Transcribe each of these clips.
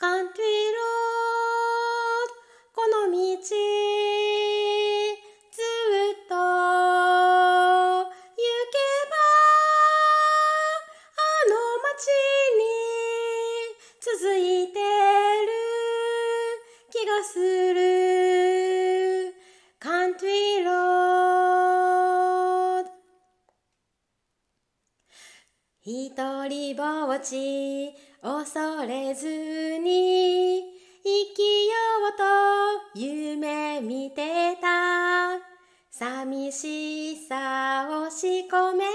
カントリー。ロードこの道ずっと。行けばあの街に続いてる気がする。カントリーロー。ひとりぼっち恐れずに生きようと夢見てた。寂しさを仕込めて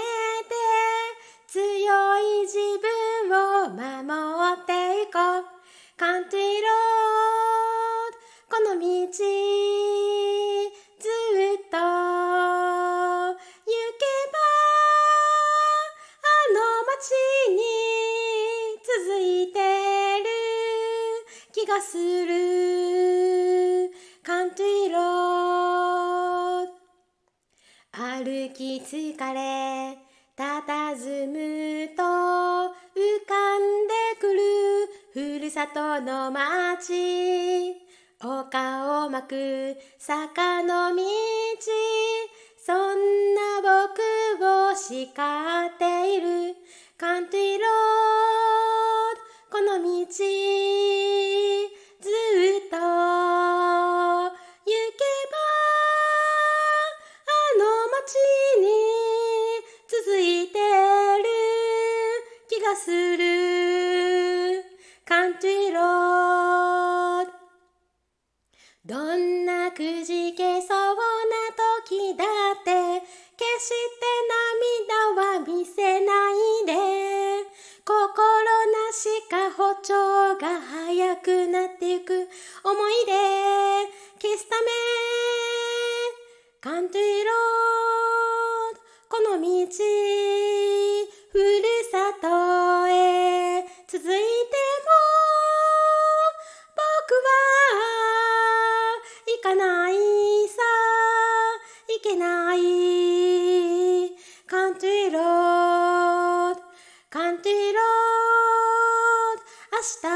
強い自分を守っていこう。がする。カントリーロード歩き疲れ佇むと浮かんでくる。ふるさとの街丘を巻く坂の道。そんな僕を叱っている。カントリーロードこの道。に続いてる気がする。カントリーロードどんなくじけそうな時だって決して涙は見せないで。心なしか歩調が速くなってゆく思い出。消すため。カントリーロードこの道ふるさとへ。続いても僕は行かないさ。いけない。カントリーロードカントリーロード明日